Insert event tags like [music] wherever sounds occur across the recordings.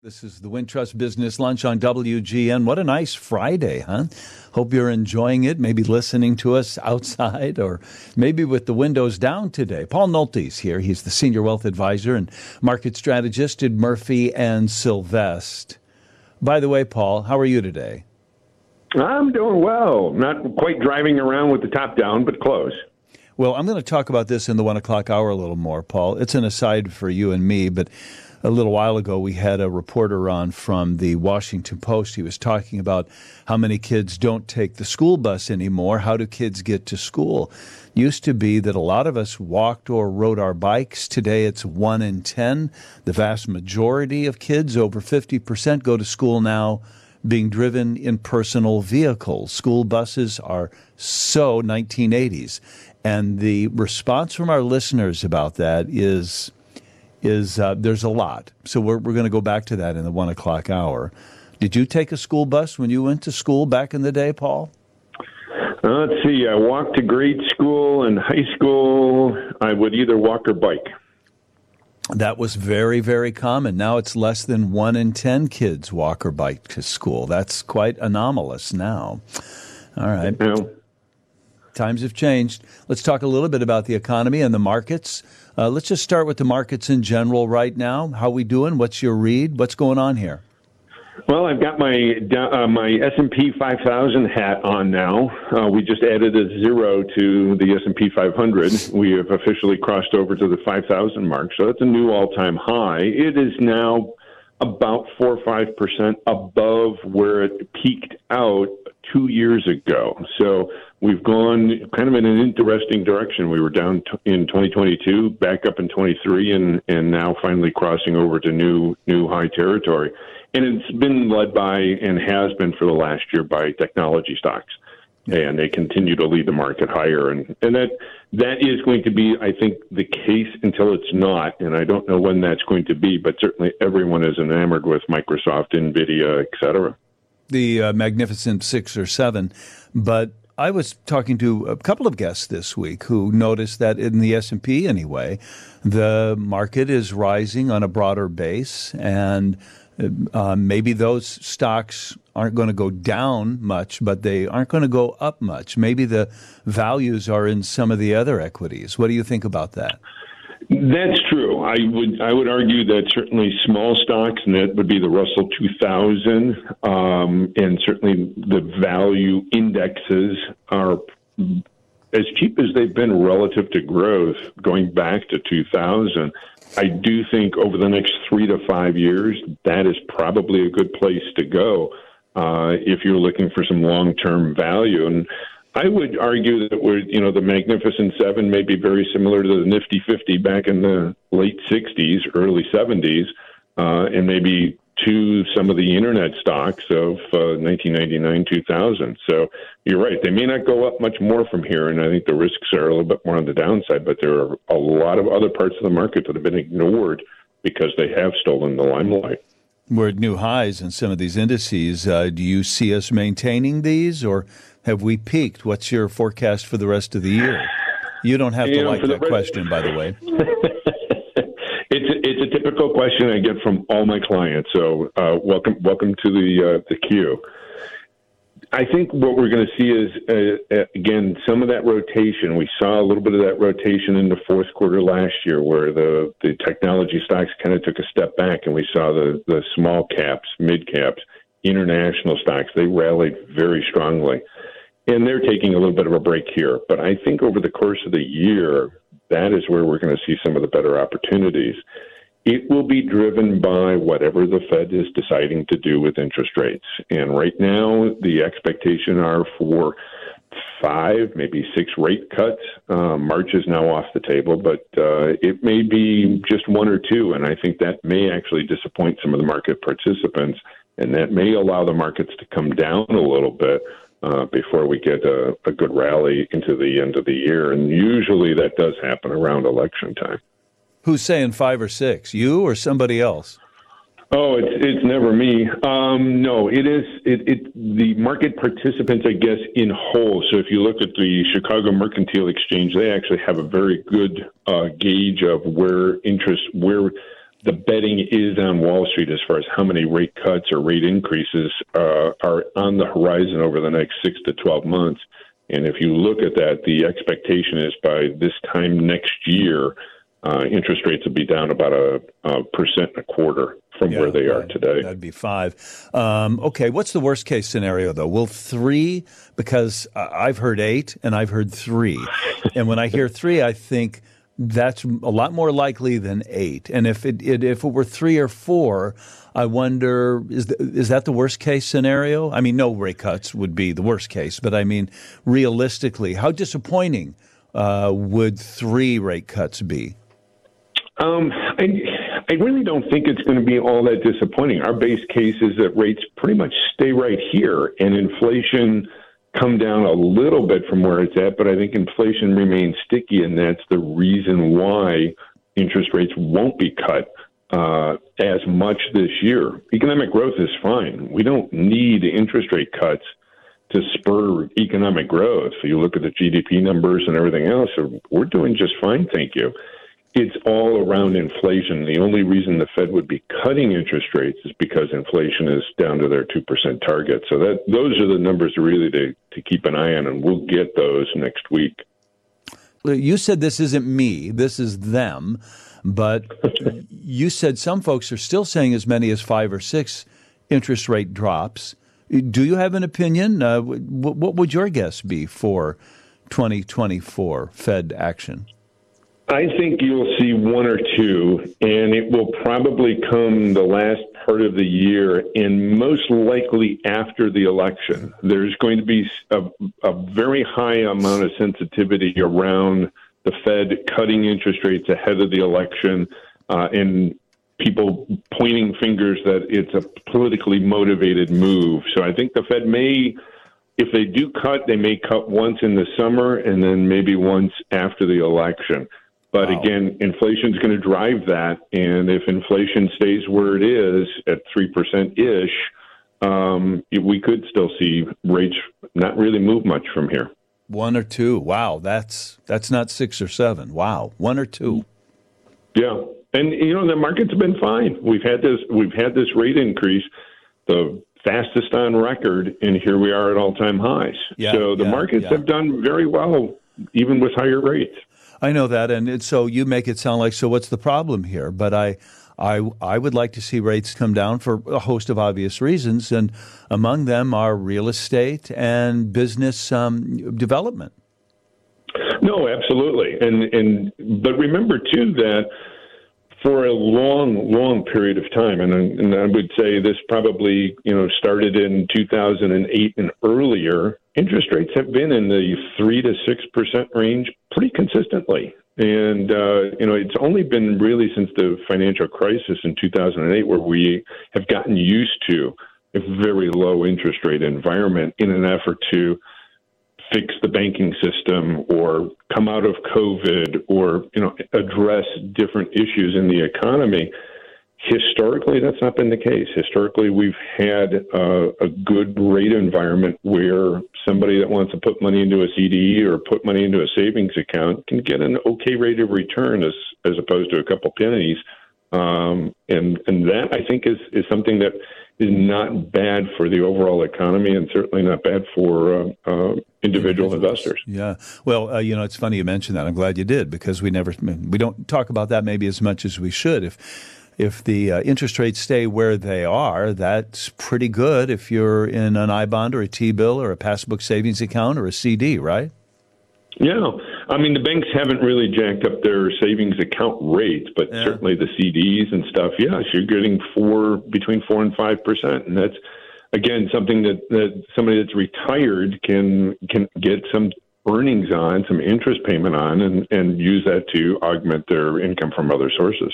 This is the Wintrust Business Lunch on WGN. What a nice Friday, huh? Hope you're enjoying it, maybe listening to us [laughs] outside or maybe with the windows down today. Paul Nolte's here. He's the Senior Wealth Advisor and Market Strategist at Murphy and Sylvest. By the way, Paul, how are you today? I'm doing well. Not quite driving around with the top down, but close. Well, I'm going to talk about this in the one o'clock hour a little more, Paul. It's an aside for you and me, but a little while ago, we had a reporter on from the Washington Post. He was talking about how many kids don't take the school bus anymore. How do kids get to school? Used to be that a lot of us walked or rode our bikes. Today, it's one in 10. The vast majority of kids, over 50%, go to school now being driven in personal vehicles. School buses are so 1980s. And the response from our listeners about that is is uh, there's a lot. So we're, we're going to go back to that in the one o'clock hour. Did you take a school bus when you went to school back in the day, Paul? Uh, let's see. I walked to grade school and high school. I would either walk or bike. That was very, very common. Now it's less than one in 10 kids walk or bike to school. That's quite anomalous now. All right. Times have changed. Let's talk a little bit about the economy and the markets. Uh, let's just start with the markets in general right now. How we doing? What's your read? What's going on here? Well, I've got my uh, my S and P 5000 hat on now. Uh, we just added a zero to the S and P 500. We have officially crossed over to the 5,000 mark, so that's a new all-time high. It is now about four or five percent above where it peaked out two years ago. So we've gone kind of in an interesting direction. We were down t- in 2022, back up in 23, and and now finally crossing over to new new high territory. And it's been led by and has been for the last year by technology stocks, and they continue to lead the market higher. And and that that is going to be, I think, the case until it's not. And I don't know when that's going to be, but certainly everyone is enamored with Microsoft, Nvidia, et cetera. The uh, magnificent six or seven, but I was talking to a couple of guests this week who noticed that in the S&P anyway, the market is rising on a broader base and uh, maybe those stocks aren't going to go down much, but they aren't going to go up much. Maybe the values are in some of the other equities. What do you think about that? That's true. I would I would argue that certainly small stocks, and that would be the Russell 2000, um, and certainly the value indexes are as cheap as they've been relative to growth going back to 2000. I do think over the next three to five years, that is probably a good place to go uh, if you're looking for some long term value. And I would argue that we're, you know, the Magnificent Seven may be very similar to the Nifty 50 back in the late 60s, early 70s, uh, and maybe to some of the internet stocks of uh, 1999, 2000. So you're right; they may not go up much more from here, and I think the risks are a little bit more on the downside. But there are a lot of other parts of the market that have been ignored because they have stolen the limelight. We're at new highs in some of these indices. Uh, do you see us maintaining these, or have we peaked? What's your forecast for the rest of the year? You don't have to like that rest- question, by the way. [laughs] it's a, it's a typical question I get from all my clients. So uh, welcome welcome to the uh, the queue. I think what we're going to see is uh, uh, again some of that rotation. We saw a little bit of that rotation in the fourth quarter last year, where the the technology stocks kind of took a step back, and we saw the the small caps, mid caps, international stocks they rallied very strongly and they're taking a little bit of a break here. But I think over the course of the year, that is where we're going to see some of the better opportunities. It will be driven by whatever the Fed is deciding to do with interest rates. And right now, the expectation are for five, maybe six rate cuts. Uh, March is now off the table, but uh, it may be just one or two. And I think that may actually disappoint some of the market participants, and that may allow the markets to come down a little bit uh, before we get a, a good rally into the end of the year. And usually that does happen around election time. Who's saying five or six? You or somebody else? Oh, it's it's never me. Um, no, it is it, it the market participants, I guess, in whole. So if you look at the Chicago Mercantile Exchange, they actually have a very good uh, gauge of where interest where the betting is on Wall Street as far as how many rate cuts or rate increases uh, are on the horizon over the next six to 12 months. And if you look at that, the expectation is by this time next year, uh, interest rates will be down about a, a percent and a quarter from yeah, where they are today. That'd be five. Um, okay, what's the worst case scenario though? Will three? Because I've heard eight and I've heard three, and when I hear three, I think that's a lot more likely than eight. And if it, it, if it were three or four, I wonder is is that the worst case scenario? I mean, no rate cuts would be the worst case, but I mean, realistically, how disappointing uh, would three rate cuts be? Um, I, I really don't think it's going to be all that disappointing. Our base case is that rates pretty much stay right here, and inflation come down a little bit from where it's at, but I think inflation remains sticky, and that's the reason why interest rates won't be cut uh, as much this year. Economic growth is fine. We don't need interest rate cuts to spur economic growth. You look at the GDP numbers and everything else, we're doing just fine, thank you it's all around inflation. The only reason the Fed would be cutting interest rates is because inflation is down to their two percent target. So that those are the numbers really to to keep an eye on, and we'll get those next week. You said this isn't me, this is them, but you said some folks are still saying as many as five or six interest rate drops. Do you have an opinion? Uh, what would your guess be for 2024 Fed action? I think you'll see one or two, and it will probably come the last part of the year, and most likely after the election. There's going to be a, a very high amount of sensitivity around the Fed cutting interest rates ahead of the election, uh, and people pointing fingers that it's a politically motivated move. So I think the Fed may if they do cut, they may cut once in the summer and then maybe once after the election. But wow. again, inflation is going to drive that, and if inflation stays where it is at three percent ish, um, we could still see rates not really move much from here. One or two. Wow, that's that's not six or seven. Wow, one or two. Yeah, and you know the market's been fine. We've had this we've had this rate increase, the fastest on record, and here we are at all time highs. Yeah, so the yeah, markets yeah. have done very well, even with higher rates. I know that, and so you make it sound like so. What's the problem here? But I, I, I would like to see rates come down for a host of obvious reasons, and among them are real estate and business um, development. No, absolutely, and and but remember too that for a long, long period of time, and, and I would say this probably you know started in 2008 and earlier. Interest rates have been in the three to six percent range pretty consistently, and uh, you know it's only been really since the financial crisis in 2008 where we have gotten used to a very low interest rate environment in an effort to fix the banking system or come out of COVID or you know address different issues in the economy. Historically, that's not been the case. Historically, we've had uh, a good rate environment where somebody that wants to put money into a CD or put money into a savings account can get an okay rate of return as as opposed to a couple pennies. Um, and and that I think is is something that is not bad for the overall economy and certainly not bad for uh, uh, individual investors. Yeah. Well, uh, you know, it's funny you mentioned that. I'm glad you did because we never we don't talk about that maybe as much as we should. If if the uh, interest rates stay where they are, that's pretty good if you're in an I bond or a T bill or a passbook savings account or a CD, right? Yeah, I mean the banks haven't really jacked up their savings account rates, but yeah. certainly the CDs and stuff. Yes, you're getting four between four and five percent, and that's again something that that somebody that's retired can can get some earnings on, some interest payment on, and and use that to augment their income from other sources.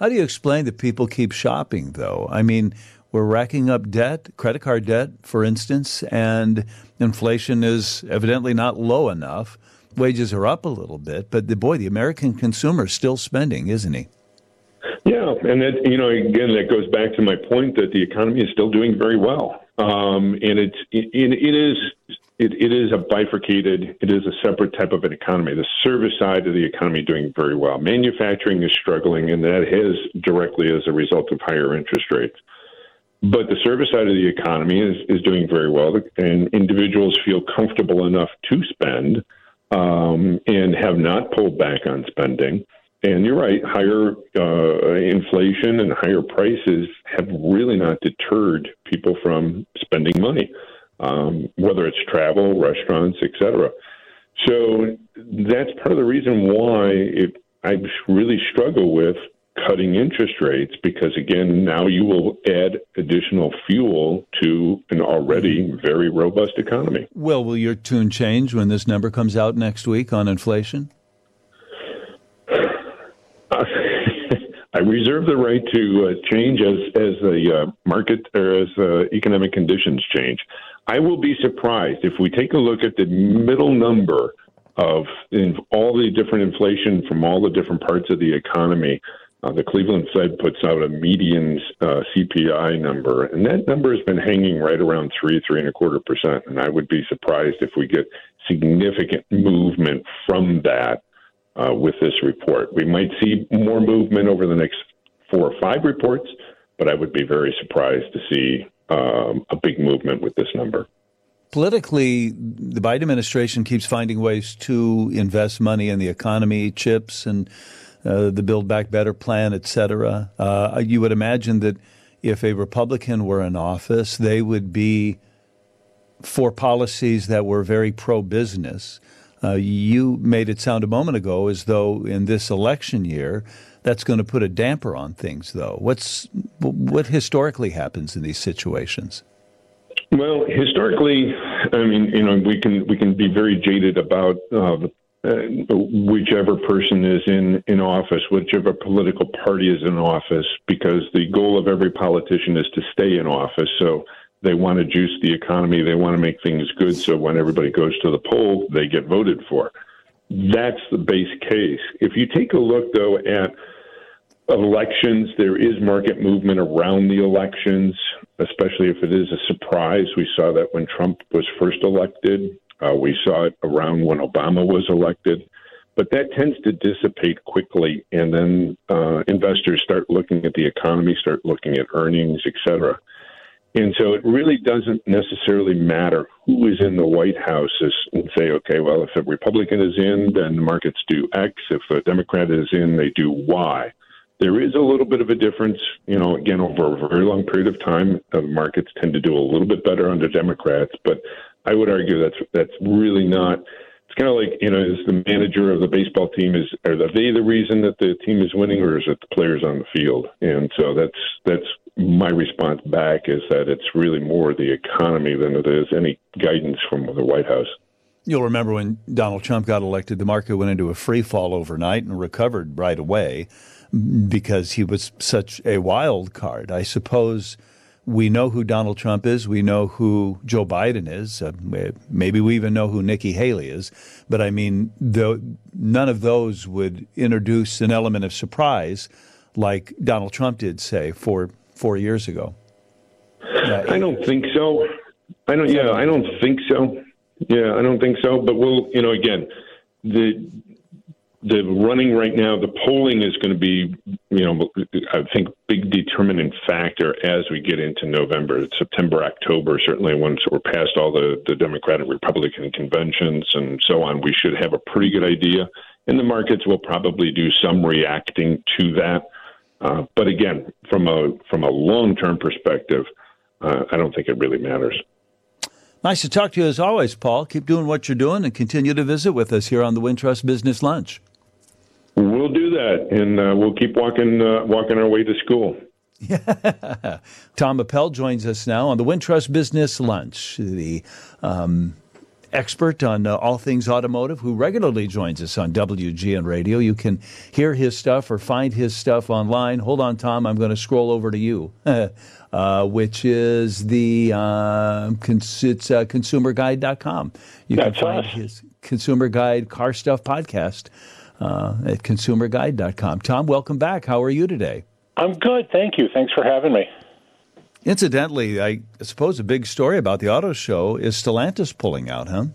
How do you explain that people keep shopping though? I mean, we're racking up debt, credit card debt, for instance, and inflation is evidently not low enough wages are up a little bit, but the boy, the American consumer is still spending, isn't he? Yeah, and that you know again that goes back to my point that the economy is still doing very well, um, and it's it, it is it, it is a bifurcated, it is a separate type of an economy. The service side of the economy doing very well. Manufacturing is struggling, and that is directly as a result of higher interest rates. But the service side of the economy is, is doing very well, and individuals feel comfortable enough to spend um, and have not pulled back on spending. And you're right, higher uh, inflation and higher prices have really not deterred people from spending money, um, whether it's travel, restaurants, etc. So that's part of the reason why it, I really struggle with cutting interest rates because again now you will add additional fuel to an already very robust economy. Well, will your tune change when this number comes out next week on inflation? [laughs] I reserve the right to uh, change as as the uh, market or as uh, economic conditions change. I will be surprised if we take a look at the middle number of all the different inflation from all the different parts of the economy. Uh, the Cleveland Fed puts out a median uh, CPI number, and that number has been hanging right around three, three and a quarter percent. And I would be surprised if we get significant movement from that uh, with this report. We might see more movement over the next four or five reports, but I would be very surprised to see um, a big movement with this number. Politically, the Biden administration keeps finding ways to invest money in the economy, chips, and uh, the Build Back Better plan, et cetera. Uh, you would imagine that if a Republican were in office, they would be for policies that were very pro business. Uh, you made it sound a moment ago as though in this election year, that's going to put a damper on things, though. What's what historically happens in these situations? Well, historically, I mean, you know, we can we can be very jaded about uh, the whichever person is in, in office, whichever political party is in office, because the goal of every politician is to stay in office. So they want to juice the economy. They want to make things good. So when everybody goes to the poll, they get voted for. That's the base case. If you take a look, though, at elections, there is market movement around the elections, especially if it is a surprise. We saw that when Trump was first elected. Uh, we saw it around when Obama was elected. But that tends to dissipate quickly, and then uh, investors start looking at the economy, start looking at earnings, et cetera. And so it really doesn't necessarily matter who is in the White House and say, okay, well, if a Republican is in, then the markets do X. If a Democrat is in, they do Y. There is a little bit of a difference, you know, again, over a very long period of time, uh, markets tend to do a little bit better under Democrats, but I would argue that's that's really not. It's kind of like you know, is the manager of the baseball team is are they the reason that the team is winning, or is it the players on the field? And so that's that's my response back is that it's really more the economy than it is any guidance from the White House. You'll remember when Donald Trump got elected, the market went into a free fall overnight and recovered right away because he was such a wild card. I suppose we know who Donald Trump is. We know who Joe Biden is. Uh, maybe we even know who Nikki Haley is. But I mean, the, none of those would introduce an element of surprise like Donald Trump did, say, four four years ago. Uh, I don't think so. I don't. Yeah, I don't think so. Yeah, I don't think so. But we'll, you know, again, the the running right now, the polling is going to be, you know, I think big determinant factor as we get into November, September, October. Certainly, once we're past all the the Democratic Republican conventions and so on, we should have a pretty good idea, and the markets will probably do some reacting to that. Uh, but again, from a from a long term perspective, uh, I don't think it really matters. Nice to talk to you as always, Paul. Keep doing what you're doing and continue to visit with us here on the Wintrust Business Lunch. We'll do that, and uh, we'll keep walking uh, walking our way to school. Yeah. [laughs] Tom Appel joins us now on the Wintrust Business Lunch, the um, expert on uh, all things automotive who regularly joins us on WGN Radio. You can hear his stuff or find his stuff online. Hold on, Tom. I'm going to scroll over to you, [laughs] uh, which is the uh, cons- it's uh, consumerguide.com. You That's can find us. his Consumer Guide Car Stuff podcast uh, at consumerguide.com. Tom, welcome back. How are you today? I'm good, thank you. Thanks for having me. Incidentally, I suppose a big story about the auto show is Stellantis pulling out, huh?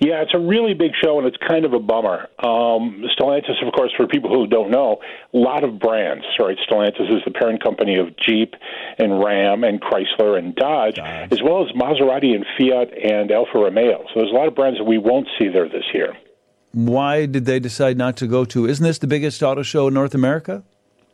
Yeah, it's a really big show, and it's kind of a bummer. Um, Stellantis, of course, for people who don't know, a lot of brands. Right, Stellantis is the parent company of Jeep and Ram and Chrysler and Dodge, Dodge, as well as Maserati and Fiat and Alfa Romeo. So there's a lot of brands that we won't see there this year. Why did they decide not to go to? Isn't this the biggest auto show in North America?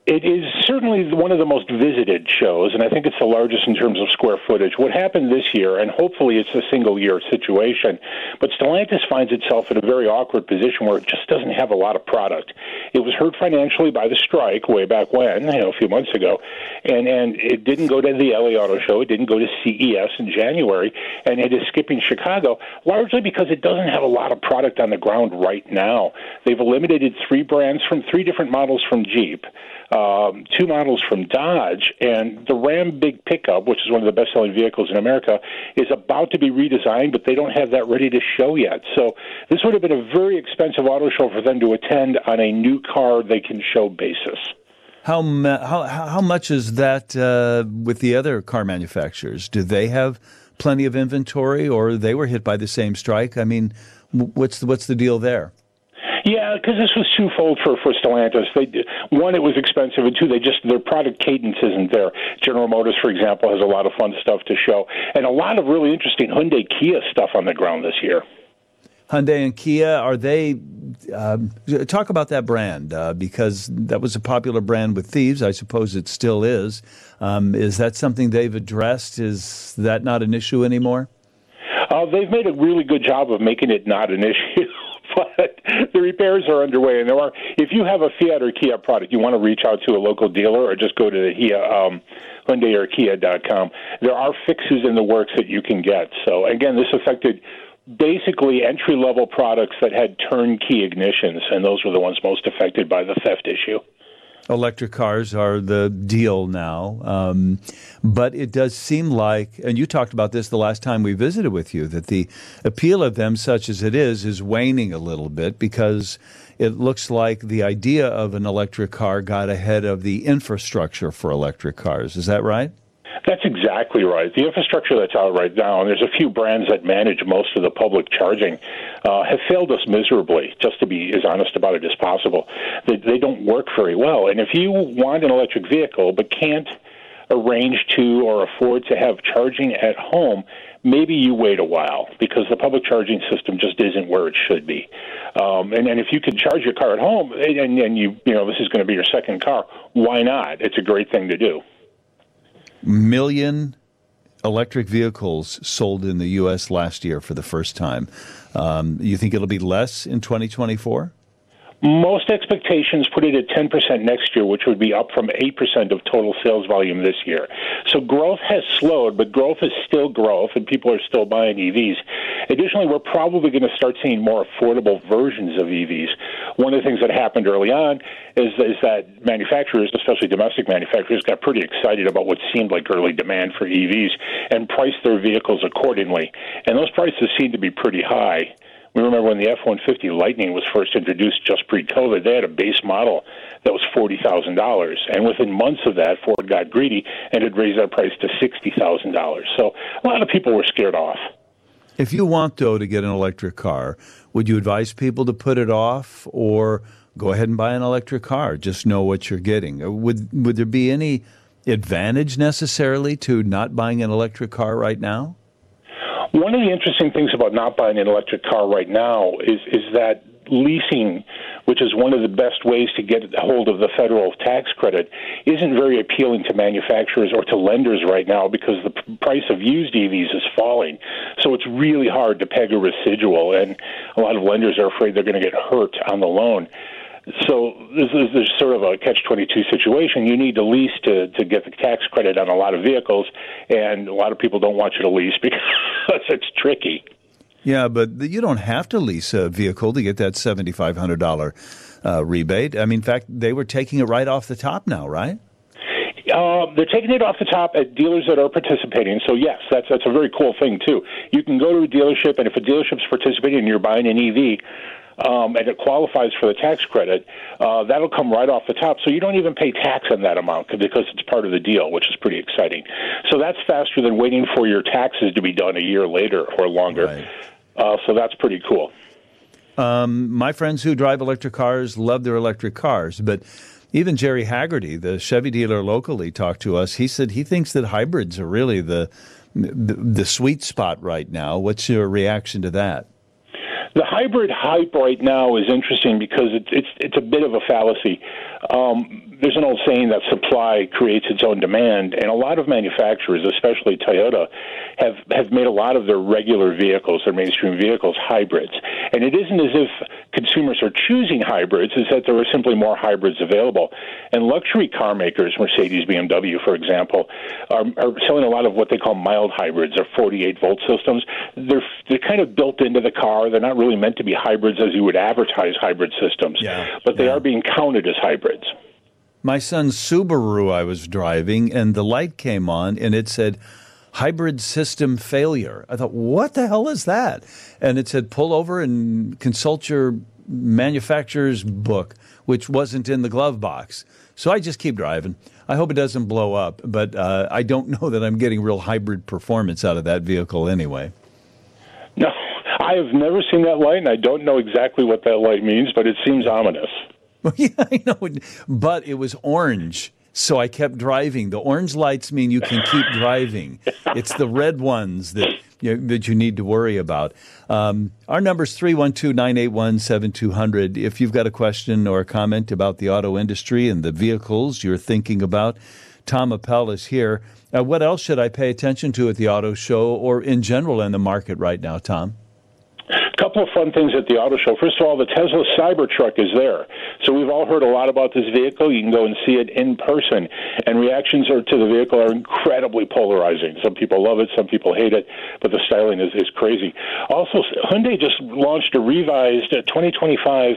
It is certainly one of the most visited shows, and I think it's the largest in terms of square footage. What happened this year, and hopefully it's a single year situation, but Stellantis finds itself in a very awkward position where it just doesn't have a lot of product. It was hurt financially by the strike way back when, you know, a few months ago, and and it didn't go to the LA Auto Show, it didn't go to CES in January, and it is skipping Chicago largely because it doesn't have a lot of product on the ground right now. They've eliminated three brands from three different models from Jeep um, two models from Dodge, and the Ram Big Pickup, which is one of the best-selling vehicles in America, is about to be redesigned, but they don't have that ready to show yet. So this would have been a very expensive auto show for them to attend on a new car they can show basis. How how how much is that uh, with the other car manufacturers? Do they have plenty of inventory, or they were hit by the same strike? I mean, what's the, what's the deal there? Yeah, because this was twofold for for Stellantis. They one, it was expensive, and two, they just their product cadence isn't there. General Motors, for example, has a lot of fun stuff to show, and a lot of really interesting Hyundai Kia stuff on the ground this year. Hyundai and Kia are they? Uh, talk about that brand uh, because that was a popular brand with thieves. I suppose it still is. Um, is that something they've addressed? Is that not an issue anymore? Uh, they've made a really good job of making it not an [laughs] issue but the repairs are underway. And there are, if you have a Fiat or Kia product, you want to reach out to a local dealer or just go to the Kia, um, Hyundai or Kia.com. There are fixes in the works that you can get. So again, this affected basically entry level products that had turnkey ignitions, and those were the ones most affected by the theft issue electric cars are the deal now. Um, but it does seem like, and you talked about this the last time we visited with you, that the appeal of them, such as it is, is waning a little bit because it looks like the idea of an electric car got ahead of the infrastructure for electric cars. Is that right? That's exactly right. The infrastructure that's out right now, and there's a few brands that manage most of the public charging, uh, have failed us miserably, just to be as honest about it as possible. They, they don't work very well. And if you want an electric vehicle but can't arrange to or afford to have charging at home, maybe you wait a while because the public charging system just isn't where it should be. Um, and, and if you can charge your car at home and, and you you know this is going to be your second car, why not? It's a great thing to do million electric vehicles sold in the U.S. last year for the first time. Um, you think it'll be less in 2024? Most expectations put it at 10% next year, which would be up from 8% of total sales volume this year. So growth has slowed, but growth is still growth, and people are still buying EVs. Additionally, we're probably going to start seeing more affordable versions of EVs. One of the things that happened early on is, is that manufacturers, especially domestic manufacturers, got pretty excited about what seemed like early demand for EVs and priced their vehicles accordingly. And those prices seem to be pretty high. We remember when the F 150 Lightning was first introduced just pre COVID, they had a base model that was $40,000. And within months of that, Ford got greedy and had raised that price to $60,000. So a lot of people were scared off. If you want, though, to get an electric car, would you advise people to put it off or go ahead and buy an electric car? Just know what you're getting. Uh, would, would there be any advantage necessarily to not buying an electric car right now? One of the interesting things about not buying an electric car right now is is that leasing, which is one of the best ways to get a hold of the federal tax credit, isn't very appealing to manufacturers or to lenders right now because the price of used EVs is falling. So it's really hard to peg a residual, and a lot of lenders are afraid they're going to get hurt on the loan so this is, this is sort of a catch 22 situation. You need to lease to, to get the tax credit on a lot of vehicles, and a lot of people don't want you to lease [laughs] because it's tricky. Yeah, but you don't have to lease a vehicle to get that $7,500 uh, rebate. I mean, in fact, they were taking it right off the top now, right? Uh, they're taking it off the top at dealers that are participating. So yes, that's that's a very cool thing too. You can go to a dealership, and if a dealership's participating and you're buying an EV, um, and it qualifies for the tax credit, uh, that'll come right off the top. So you don't even pay tax on that amount because it's part of the deal, which is pretty exciting. So that's faster than waiting for your taxes to be done a year later or longer. Right. Uh, so that's pretty cool. Um, my friends who drive electric cars love their electric cars, but even Jerry Haggerty, the Chevy dealer locally, talked to us. He said he thinks that hybrids are really the the, the sweet spot right now. What's your reaction to that? The hybrid hype right now is interesting because it, it's it's a bit of a fallacy. Um, there's an old saying that supply creates its own demand, and a lot of manufacturers, especially Toyota, have have made a lot of their regular vehicles, their mainstream vehicles, hybrids. And it isn't as if consumers are choosing hybrids; it's that there are simply more hybrids available. And luxury car makers, Mercedes, BMW, for example, are, are selling a lot of what they call mild hybrids, or 48 volt systems. They're they're kind of built into the car. They're not really meant to be hybrids as you would advertise hybrid systems, yeah. but they yeah. are being counted as hybrids my son's Subaru I was driving, and the light came on and it said, hybrid system failure. I thought, what the hell is that? And it said, pull over and consult your manufacturer's book, which wasn't in the glove box. So I just keep driving. I hope it doesn't blow up, but uh, I don't [laughs] know that I'm getting real hybrid performance out of that vehicle anyway. No, I have never seen that light, and I don't know exactly what that light means, but it seems ominous. [laughs] yeah, I know, but it was orange. So I kept driving. The orange lights mean you can keep driving. It's the red ones that you, that you need to worry about. Um, our number is 312 981 7200. If you've got a question or a comment about the auto industry and the vehicles you're thinking about, Tom Appel is here. Uh, what else should I pay attention to at the auto show or in general in the market right now, Tom? Couple of fun things at the auto show. First of all, the Tesla Cybertruck is there. So we've all heard a lot about this vehicle. You can go and see it in person, and reactions are, to the vehicle are incredibly polarizing. Some people love it, some people hate it, but the styling is, is crazy. Also, Hyundai just launched a revised 2025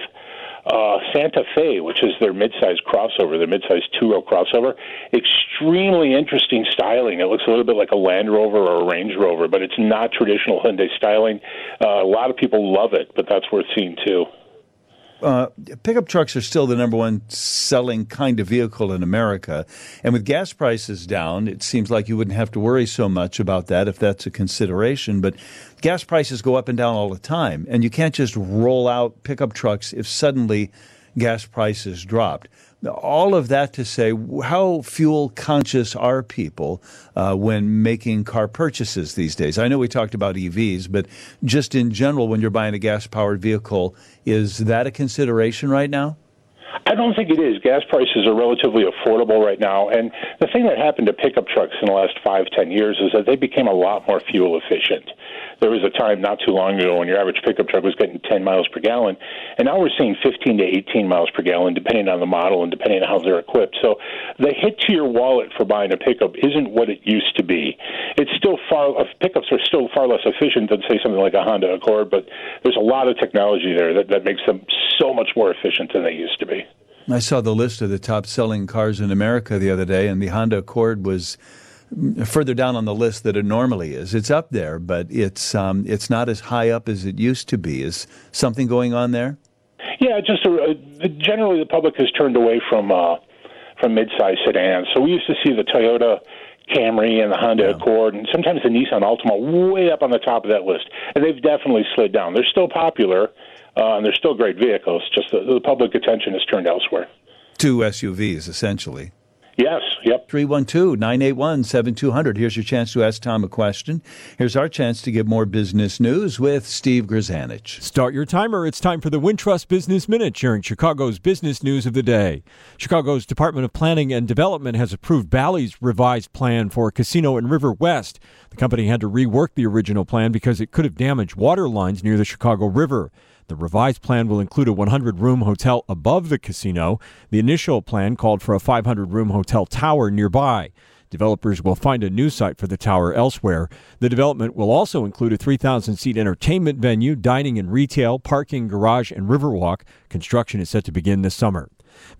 uh, Santa Fe, which is their midsize crossover, their midsize two-row crossover. Extremely interesting styling. It looks a little bit like a Land Rover or a Range Rover, but it's not traditional Hyundai styling. Uh, a lot of people love it, but that's worth seeing too. Uh, pickup trucks are still the number one selling kind of vehicle in America. And with gas prices down, it seems like you wouldn't have to worry so much about that if that's a consideration. But gas prices go up and down all the time. And you can't just roll out pickup trucks if suddenly gas prices dropped all of that to say, how fuel conscious are people uh, when making car purchases these days? I know we talked about EVs, but just in general, when you're buying a gas powered vehicle, is that a consideration right now? I don't think it is. Gas prices are relatively affordable right now. And the thing that happened to pickup trucks in the last five, ten years is that they became a lot more fuel efficient there was a time not too long ago when your average pickup truck was getting 10 miles per gallon, and now we're seeing 15 to 18 miles per gallon, depending on the model and depending on how they're equipped. So the hit to your wallet for buying a pickup isn't what it used to be. It's still far uh, pickups are still far less efficient than say something like a Honda Accord, but there's a lot of technology there that, that makes them so much more efficient than they used to be. I saw the list of the top selling cars in America the other day, and the Honda Accord was further down on the list that it normally is. It's up there, but it's um, it's not as high up as it used to be. Is something going on there? Yeah, just a, uh, generally the public has turned away from uh, from mid-size sedans. So we used to see the Toyota Camry and the Honda yeah. Accord, and sometimes the Nissan Altima way up on the top of that list. And they've definitely slid down. They're still popular, uh, and they're still great vehicles. Just the, the public attention has turned elsewhere. Two SUVs, essentially. Yes, yep. 312 981 7200. Here's your chance to ask Tom a question. Here's our chance to get more business news with Steve Grzanich. Start your timer. It's time for the Wintrust Business Minute, sharing Chicago's business news of the day. Chicago's Department of Planning and Development has approved Bally's revised plan for a casino in River West. The company had to rework the original plan because it could have damaged water lines near the Chicago River. The revised plan will include a 100 room hotel above the casino. The initial plan called for a 500 room hotel tower nearby. Developers will find a new site for the tower elsewhere. The development will also include a 3,000 seat entertainment venue, dining and retail, parking, garage, and riverwalk. Construction is set to begin this summer.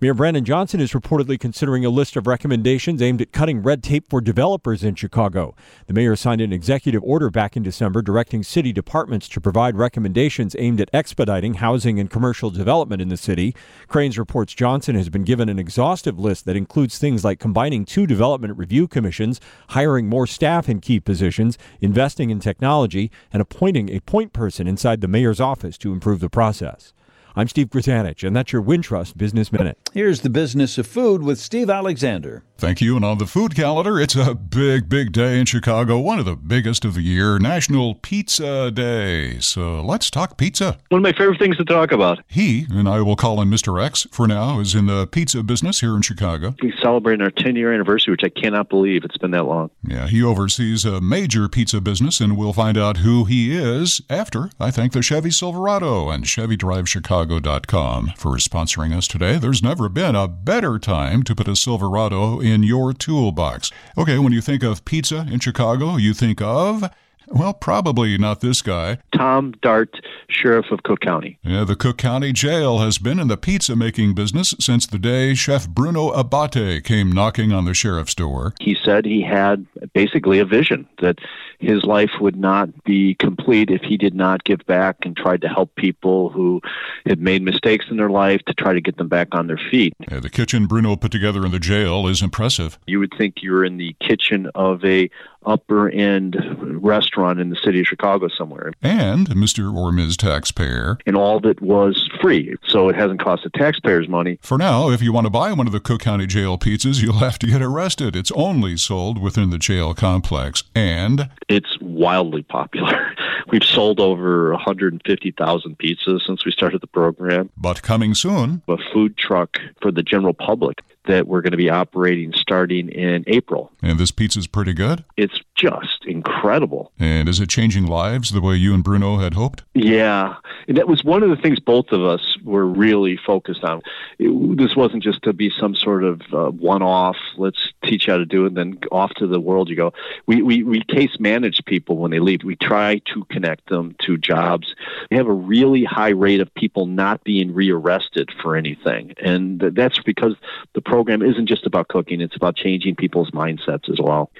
Mayor Brandon Johnson is reportedly considering a list of recommendations aimed at cutting red tape for developers in Chicago. The mayor signed an executive order back in December directing city departments to provide recommendations aimed at expediting housing and commercial development in the city. Crain's reports Johnson has been given an exhaustive list that includes things like combining two development review commissions, hiring more staff in key positions, investing in technology, and appointing a point person inside the mayor's office to improve the process. I'm Steve Grzanich, and that's your Wintrust Business Minute. Here's the business of food with Steve Alexander. Thank you. And on the food calendar, it's a big, big day in Chicago, one of the biggest of the year, National Pizza Day. So let's talk pizza. One of my favorite things to talk about. He, and I will call him Mr. X for now, is in the pizza business here in Chicago. We celebrating our 10 year anniversary, which I cannot believe it's been that long. Yeah, he oversees a major pizza business, and we'll find out who he is after I thank the Chevy Silverado and ChevyDriveChicago.com for sponsoring us today. There's never been a better time to put a Silverado in your toolbox. Okay, when you think of pizza in Chicago, you think of well, probably not this guy. Tom Dart, Sheriff of Cook County. Yeah, the Cook County Jail has been in the pizza making business since the day Chef Bruno Abate came knocking on the sheriff's door. He said he had basically a vision that his life would not be complete if he did not give back and tried to help people who had made mistakes in their life to try to get them back on their feet. Yeah, the kitchen Bruno put together in the jail is impressive. You would think you're in the kitchen of a upper end restaurant in the city of Chicago somewhere. And Mr. or Ms. Taxpayer. And all it was free, so it hasn't cost the taxpayers money. For now, if you want to buy one of the Cook County Jail pizzas, you'll have to get arrested. It's only sold within the jail complex. And it's wildly popular. [laughs] We've sold over 150,000 pizzas since we started the program. But coming soon, a food truck for the general public that we're going to be operating starting in April. And this pizza's pretty good? It's just incredible. And is it changing lives the way you and Bruno had hoped? Yeah. And that was one of the things both of us were really focused on. It, this wasn't just to be some sort of uh, one off, let's teach you how to do it, and then off to the world you go. We, we, we case manage people when they leave. We try to connect them to jobs. We have a really high rate of people not being rearrested for anything. And that's because the program isn't just about cooking, it's about changing people's mindsets as well.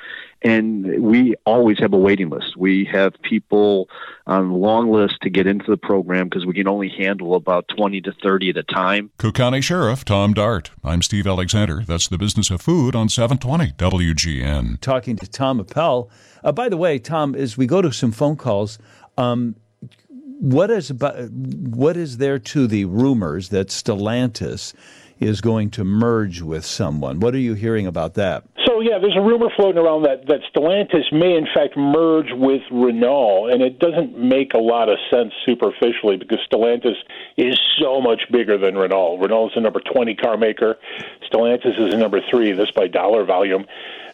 And we always have a waiting list. We have people on a long list to get into the program because we can only handle about 20 to 30 at a time. Cook County Sheriff Tom Dart. I'm Steve Alexander. That's the business of food on 720 WGN. Talking to Tom Appel. Uh, by the way, Tom, as we go to some phone calls, um, what is about, what is there to the rumors that Stellantis is going to merge with someone? What are you hearing about that? Yeah, there's a rumor floating around that that Stellantis may in fact merge with Renault, and it doesn't make a lot of sense superficially because Stellantis is so much bigger than Renault. Renault is the number 20 car maker. Stellantis is the number three. This by dollar volume,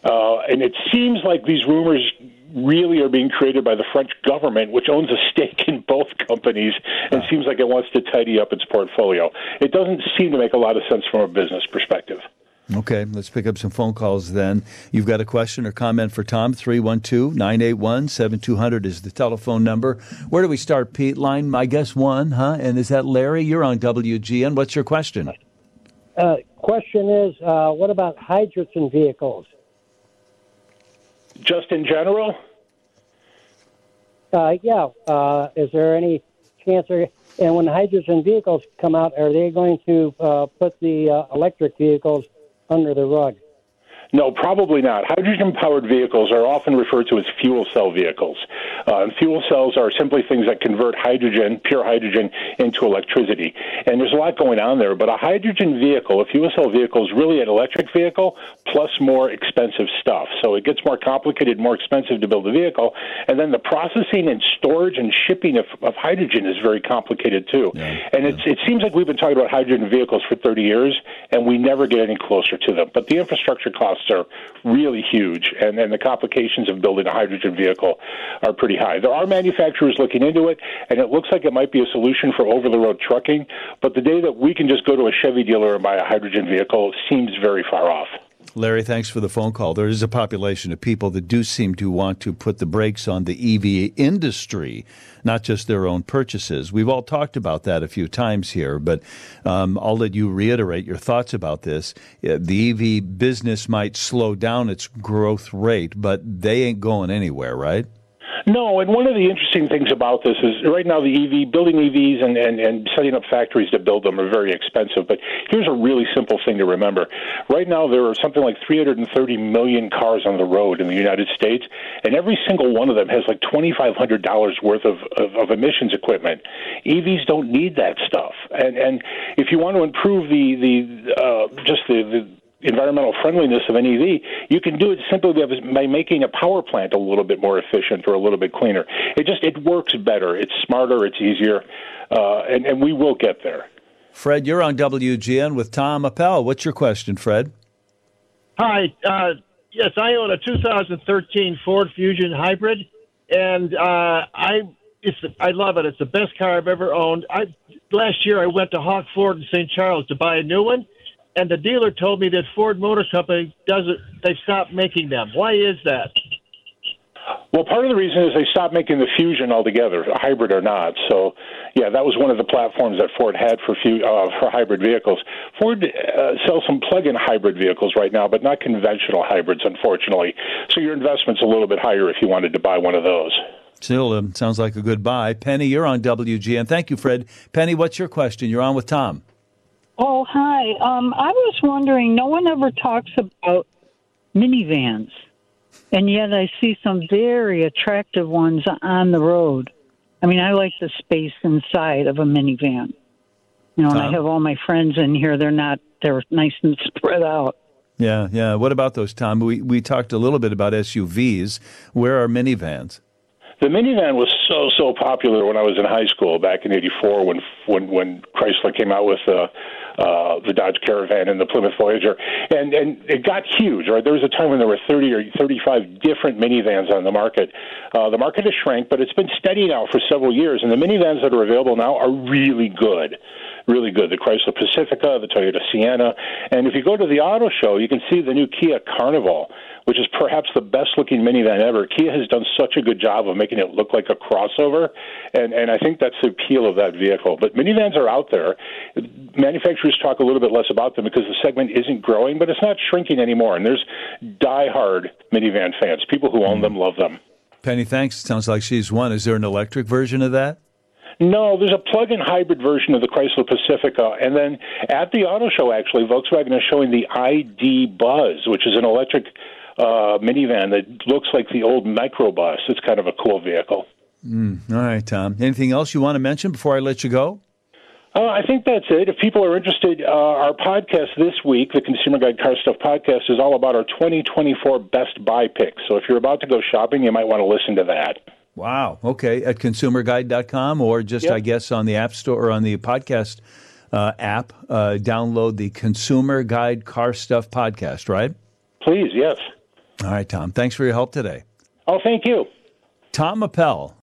uh, and it seems like these rumors really are being created by the French government, which owns a stake in both companies and seems like it wants to tidy up its portfolio. It doesn't seem to make a lot of sense from a business perspective. Okay, let's pick up some phone calls then. You've got a question or comment for Tom? 312 981 7200 is the telephone number. Where do we start, Pete? Line, I guess one, huh? And is that Larry? You're on WGN. What's your question? Uh, question is uh, what about hydrogen vehicles? Just in general? Uh, yeah. Uh, is there any chance? Or, and when hydrogen vehicles come out, are they going to uh, put the uh, electric vehicles under the rug? No, probably not. Hydrogen powered vehicles are often referred to as fuel cell vehicles. Uh, fuel cells are simply things that convert hydrogen, pure hydrogen, into electricity. And there's a lot going on there, but a hydrogen vehicle, a fuel cell vehicle, is really an electric vehicle plus more expensive stuff. So it gets more complicated, more expensive to build a vehicle. And then the processing and storage and shipping of, of hydrogen is very complicated too. Yeah, and yeah. it seems like we've been talking about hydrogen vehicles for 30 years, and we never get any closer to them. But the infrastructure costs costs are really huge, and then the complications of building a hydrogen vehicle are pretty high. There are manufacturers looking into it, and it looks like it might be a solution for over the road trucking, but the day that we can just go to a Chevy dealer and buy a hydrogen vehicle seems very far off. Larry, thanks for the phone call. There is a population of people that do seem to want to put the brakes on the EV industry, not just their own purchases. We've all talked about that a few times here, but um, I'll let you reiterate your thoughts about this. The EV business might slow down its growth rate, but they ain't going anywhere, right? No, and one of the interesting things about this is right now the EV building EVs and, and, and setting up factories to build them are very expensive. But here's a really simple thing to remember: right now there are something like 330 million cars on the road in the United States, and every single one of them has like $2,500 worth of, of, of emissions equipment. EVs don't need that stuff, and and if you want to improve the the uh, just the, the environmental friendliness of an EV, you can do it simply by making a power plant a little bit more efficient or a little bit cleaner. It just it works better. It's smarter. It's easier, uh, and and we will get there. Fred, you're on WGN with Tom Appel. What's your question, Fred? Hi. Uh, yes, I own a 2013 Ford Fusion Hybrid, and uh, I it's I love it. It's the best car I've ever owned. I last year I went to Hawk Ford in St. Charles to buy a new one and the dealer told me that Ford Motor Company doesn't. They stopped making them. Why is that? Well, part of the reason is they stopped making the Fusion altogether, hybrid or not. So, yeah, that was one of the platforms that Ford had for uh, for hybrid vehicles. Ford uh, sells some plug-in hybrid vehicles right now, but not conventional hybrids, unfortunately. So your investment's a little bit higher if you wanted to buy one of those. Still, um, sounds like a good buy. Penny, you're on WGN. Thank you, Fred. Penny, what's your question? You're on with Tom. Oh, hi. Um, I was wondering, no one ever talks about minivans, and yet I see some very attractive ones on the road. I mean, I like the space inside of a minivan. You know, and I have all my friends in here. They're not, they're nice and [laughs] spread out. Yeah, yeah. What about those, Tom? We, we talked a little bit about SUVs. Where are minivans? The minivan was so so popular when I was in high school back in '84 when when when Chrysler came out with uh, uh, the Dodge Caravan and the Plymouth Voyager, and and it got huge. Right, there was a time when there were 30 or 35 different minivans on the market. Uh, the market has shrank, but it's been steady now for several years, and the minivans that are available now are really good really good. The Chrysler Pacifica, the Toyota Sienna, and if you go to the auto show, you can see the new Kia Carnival which is perhaps the best looking minivan ever. Kia has done such a good job of making it look like a crossover, and, and I think that's the appeal of that vehicle. But minivans are out there. Manufacturers talk a little bit less about them because the segment isn't growing, but it's not shrinking anymore. And there's die-hard minivan fans. People who own them love them. Penny, thanks. Sounds like she's one. Is there an electric version of that? No, there's a plug-in hybrid version of the Chrysler Pacifica, and then at the auto show, actually, Volkswagen is showing the ID Buzz, which is an electric uh, minivan that looks like the old microbus. It's kind of a cool vehicle. Mm, all right, Tom. Anything else you want to mention before I let you go? Uh, I think that's it. If people are interested, uh, our podcast this week, the Consumer Guide Car Stuff podcast, is all about our 2024 best buy picks. So if you're about to go shopping, you might want to listen to that. Wow. Okay. At consumerguide.com or just, yep. I guess, on the App Store or on the podcast uh, app, uh, download the Consumer Guide Car Stuff podcast, right? Please, yes. All right, Tom. Thanks for your help today. Oh, thank you. Tom Appel